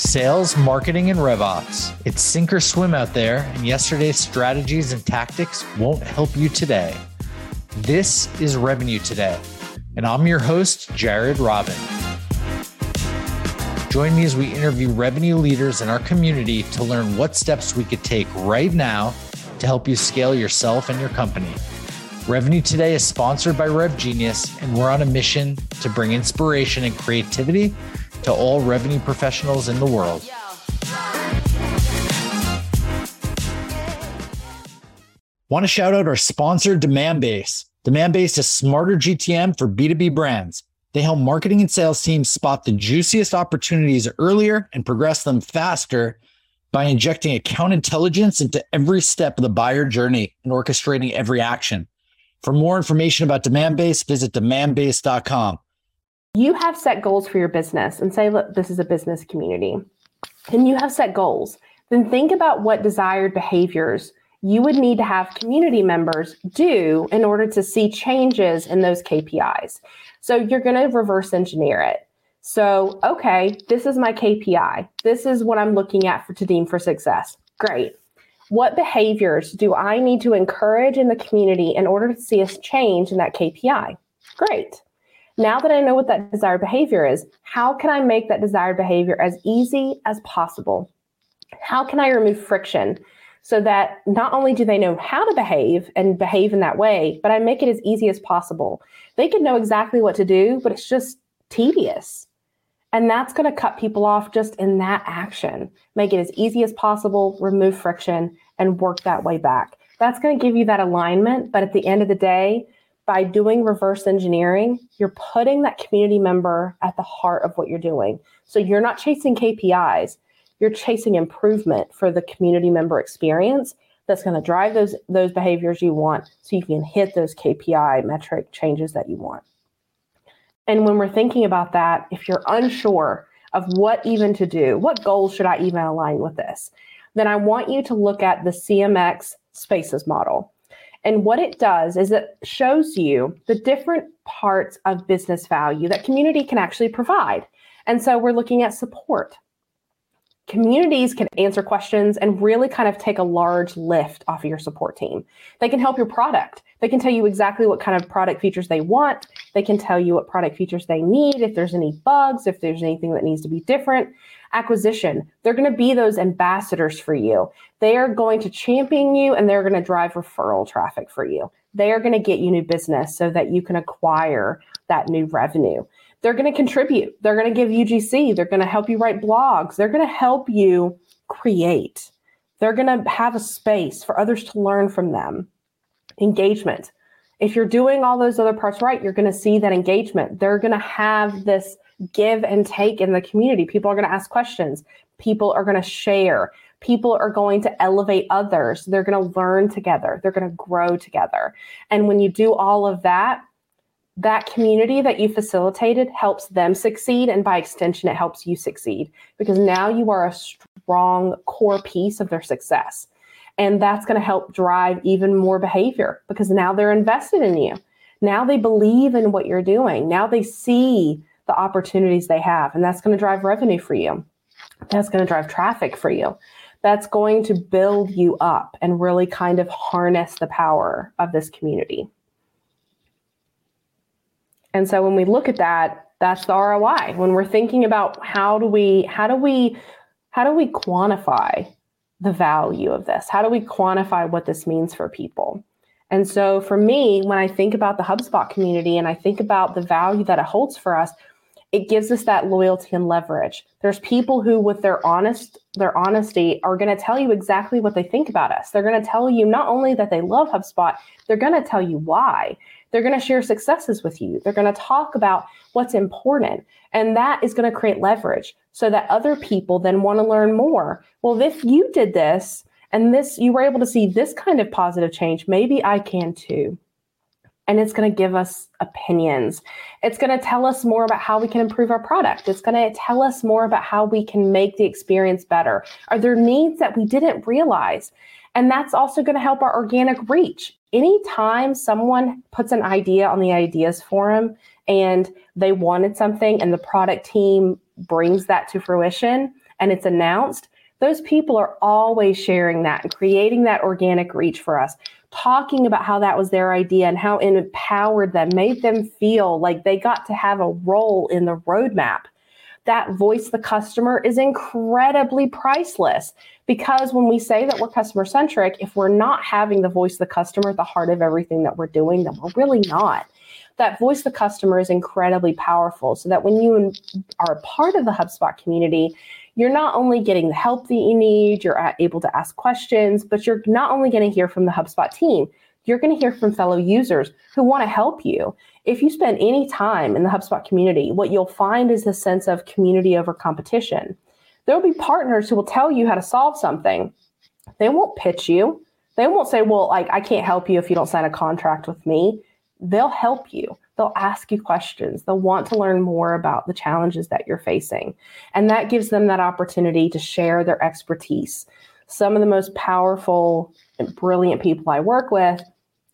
Sales, marketing, and RevOps. It's sink or swim out there, and yesterday's strategies and tactics won't help you today. This is Revenue Today, and I'm your host, Jared Robin. Join me as we interview revenue leaders in our community to learn what steps we could take right now to help you scale yourself and your company. Revenue Today is sponsored by Rev Genius, and we're on a mission to bring inspiration and creativity to all revenue professionals in the world. Want to shout out our sponsor, Demandbase. Demandbase is smarter GTM for B2B brands. They help marketing and sales teams spot the juiciest opportunities earlier and progress them faster by injecting account intelligence into every step of the buyer journey and orchestrating every action. For more information about Demandbase, visit demandbase.com. You have set goals for your business and say, look, this is a business community, and you have set goals. Then think about what desired behaviors you would need to have community members do in order to see changes in those KPIs. So you're going to reverse engineer it. So, okay, this is my KPI. This is what I'm looking at for to deem for success. Great. What behaviors do I need to encourage in the community in order to see a change in that KPI? Great. Now that I know what that desired behavior is, how can I make that desired behavior as easy as possible? How can I remove friction so that not only do they know how to behave and behave in that way, but I make it as easy as possible? They can know exactly what to do, but it's just tedious. And that's going to cut people off just in that action. Make it as easy as possible, remove friction, and work that way back. That's going to give you that alignment. But at the end of the day, by doing reverse engineering, you're putting that community member at the heart of what you're doing. So you're not chasing KPIs, you're chasing improvement for the community member experience that's going to drive those those behaviors you want so you can hit those KPI metric changes that you want. And when we're thinking about that, if you're unsure of what even to do, what goals should I even align with this, then I want you to look at the CMX spaces model. And what it does is it shows you the different parts of business value that community can actually provide. And so we're looking at support, communities can answer questions and really kind of take a large lift off of your support team. They can help your product. They can tell you exactly what kind of product features they want. They can tell you what product features they need, if there's any bugs, if there's anything that needs to be different. Acquisition, they're going to be those ambassadors for you. They are going to champion you and they're going to drive referral traffic for you. They are going to get you new business so that you can acquire that new revenue they're going to contribute. They're going to give UGC. They're going to help you write blogs. They're going to help you create. They're going to have a space for others to learn from them. Engagement. If you're doing all those other parts right, you're going to see that engagement. They're going to have this give and take in the community. People are going to ask questions. People are going to share. People are going to elevate others. They're going to learn together. They're going to grow together. And when you do all of that, that community that you facilitated helps them succeed. And by extension, it helps you succeed because now you are a strong core piece of their success. And that's going to help drive even more behavior because now they're invested in you. Now they believe in what you're doing. Now they see the opportunities they have. And that's going to drive revenue for you. That's going to drive traffic for you. That's going to build you up and really kind of harness the power of this community. And so when we look at that, that's the ROI. When we're thinking about how do we how do we how do we quantify the value of this? How do we quantify what this means for people? And so for me, when I think about the HubSpot community and I think about the value that it holds for us, it gives us that loyalty and leverage. There's people who with their honest their honesty are going to tell you exactly what they think about us. They're going to tell you not only that they love HubSpot, they're going to tell you why. They're going to share successes with you. They're going to talk about what's important. And that is going to create leverage so that other people then want to learn more. Well, if you did this and this, you were able to see this kind of positive change, maybe I can too. And it's going to give us opinions. It's going to tell us more about how we can improve our product. It's going to tell us more about how we can make the experience better. Are there needs that we didn't realize? And that's also going to help our organic reach anytime someone puts an idea on the ideas forum and they wanted something and the product team brings that to fruition and it's announced, those people are always sharing that and creating that organic reach for us, talking about how that was their idea and how it empowered them, made them feel like they got to have a role in the roadmap. That voice the customer is incredibly priceless because when we say that we're customer centric, if we're not having the voice of the customer at the heart of everything that we're doing, then we're really not that voice the customer is incredibly powerful so that when you are part of the HubSpot community, you're not only getting the help that you need, you're able to ask questions, but you're not only going to hear from the HubSpot team, you're going to hear from fellow users who want to help you. If you spend any time in the HubSpot community, what you'll find is a sense of community over competition. There will be partners who will tell you how to solve something. They won't pitch you. They won't say, well, like, I can't help you if you don't sign a contract with me they'll help you. They'll ask you questions. They'll want to learn more about the challenges that you're facing. And that gives them that opportunity to share their expertise. Some of the most powerful and brilliant people I work with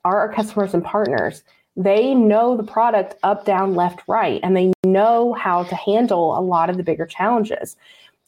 are our customers and partners. They know the product up, down, left, right, and they know how to handle a lot of the bigger challenges.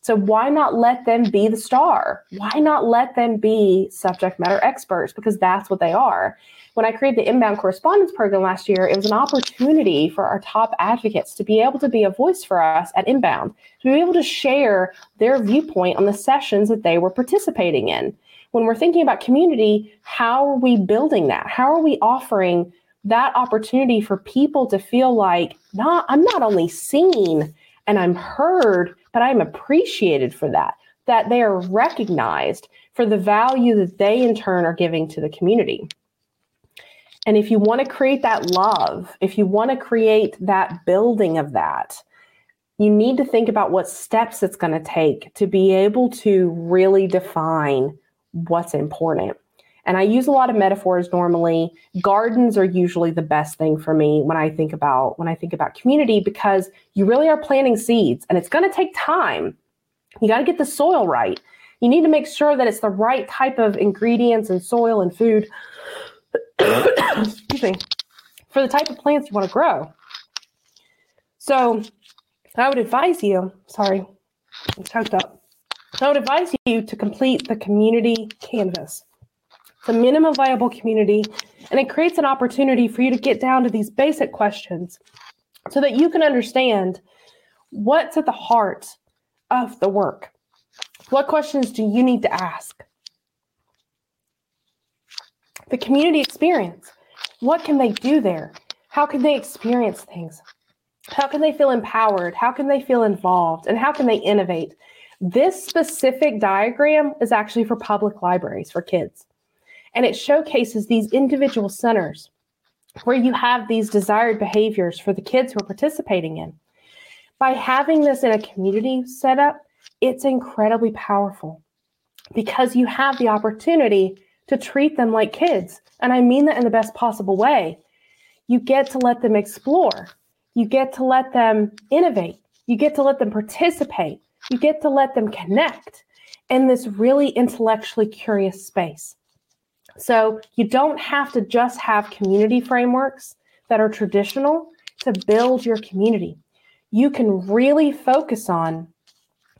So why not let them be the star? Why not let them be subject matter experts? Because that's what they are when I created the inbound correspondents program last year, it was an opportunity for our top advocates to be able to be a voice for us at inbound, to be able to share their viewpoint on the sessions that they were participating in. When we're thinking about community, how are we building that? How are we offering that opportunity for people to feel like not I'm not only seen and I'm heard, but I'm appreciated for that, that they are recognized for the value that they in turn are giving to the community. And if you want to create that love, if you want to create that building of that, you need to think about what steps it's going to take to be able to really define what's important. And I use a lot of metaphors normally. Gardens are usually the best thing for me when I think about when I think about community because you really are planting seeds and it's going to take time. You got to get the soil right. You need to make sure that it's the right type of ingredients and soil and food excuse me, for the type of plants you want to grow. So I would advise you, sorry, I'm choked up. So I would advise you to complete the community canvas. A minimum viable community, and it creates an opportunity for you to get down to these basic questions so that you can understand what's at the heart of the work. What questions do you need to ask? the community experience. What can they do there? How can they experience things? How can they feel empowered? How can they feel involved? And how can they innovate? This specific diagram is actually for public libraries for kids. And it showcases these individual centers where you have these desired behaviors for the kids who are participating in. By having this in a community setup, it's incredibly powerful because you have the opportunity to treat them like kids. And I mean that in the best possible way. You get to let them explore, you get to let them innovate, you get to let them participate, you get to let them connect in this really intellectually curious space. So you don't have to just have community frameworks that are traditional to build your community. You can really focus on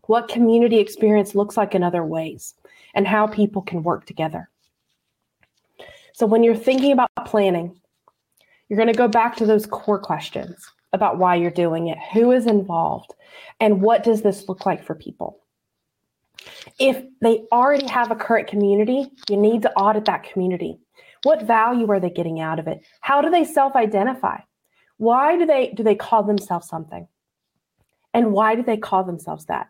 what community experience looks like in other ways and how people can work together. So when you're thinking about planning, you're going to go back to those core questions about why you're doing it, who is involved, and what does this look like for people. If they already have a current community, you need to audit that community. What value are they getting out of it? How do they self-identify? Why do they do they call themselves something? And why do they call themselves that?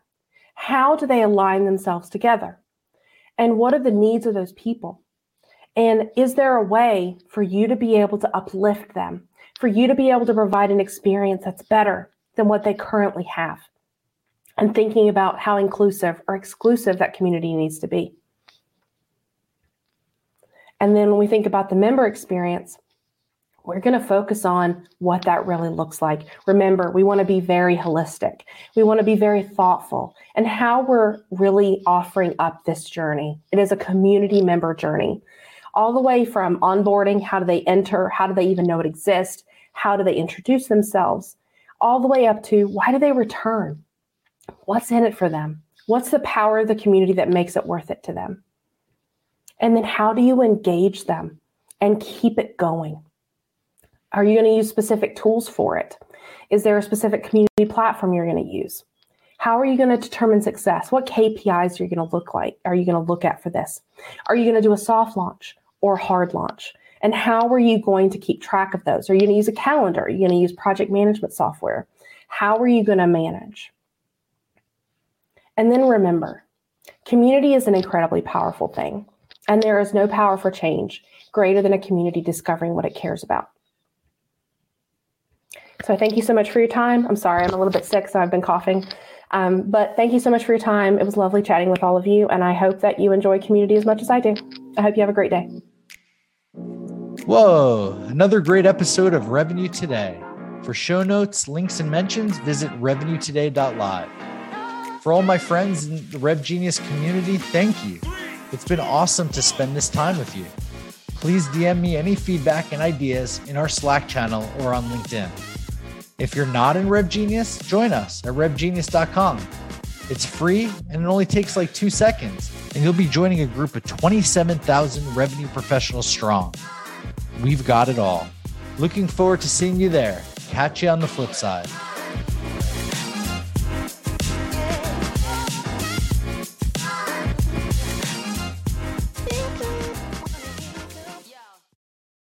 How do they align themselves together? And what are the needs of those people? And is there a way for you to be able to uplift them, for you to be able to provide an experience that's better than what they currently have? And thinking about how inclusive or exclusive that community needs to be. And then when we think about the member experience, we're going to focus on what that really looks like. Remember, we want to be very holistic. We want to be very thoughtful and how we're really offering up this journey. It is a community member journey all the way from onboarding how do they enter, how do they even know it exists, how do they introduce themselves, all the way up to why do they return? What's in it for them? What's the power of the community that makes it worth it to them? And then how do you engage them and keep it going? Are you going to use specific tools for it? Is there a specific community platform you're going to use? How are you going to determine success? What KPIs are you going to look like? Are you going to look at for this? Are you going to do a soft launch or hard launch? And how are you going to keep track of those? Are you going to use a calendar? Are you going to use project management software? How are you going to manage? And then remember, community is an incredibly powerful thing, and there is no power for change greater than a community discovering what it cares about. So thank you so much for your time. I'm sorry, I'm a little bit sick, so I've been coughing. Um, but thank you so much for your time. It was lovely chatting with all of you, and I hope that you enjoy community as much as I do. I hope you have a great day. Whoa, another great episode of Revenue Today. For show notes, links, and mentions, visit revenuetoday.live. For all my friends in the Rev Genius community, thank you. It's been awesome to spend this time with you. Please DM me any feedback and ideas in our Slack channel or on LinkedIn. If you're not in Rev Genius, join us at revgenius.com. It's free and it only takes like two seconds, and you'll be joining a group of 27,000 revenue professionals strong. We've got it all. Looking forward to seeing you there. Catch you on the flip side.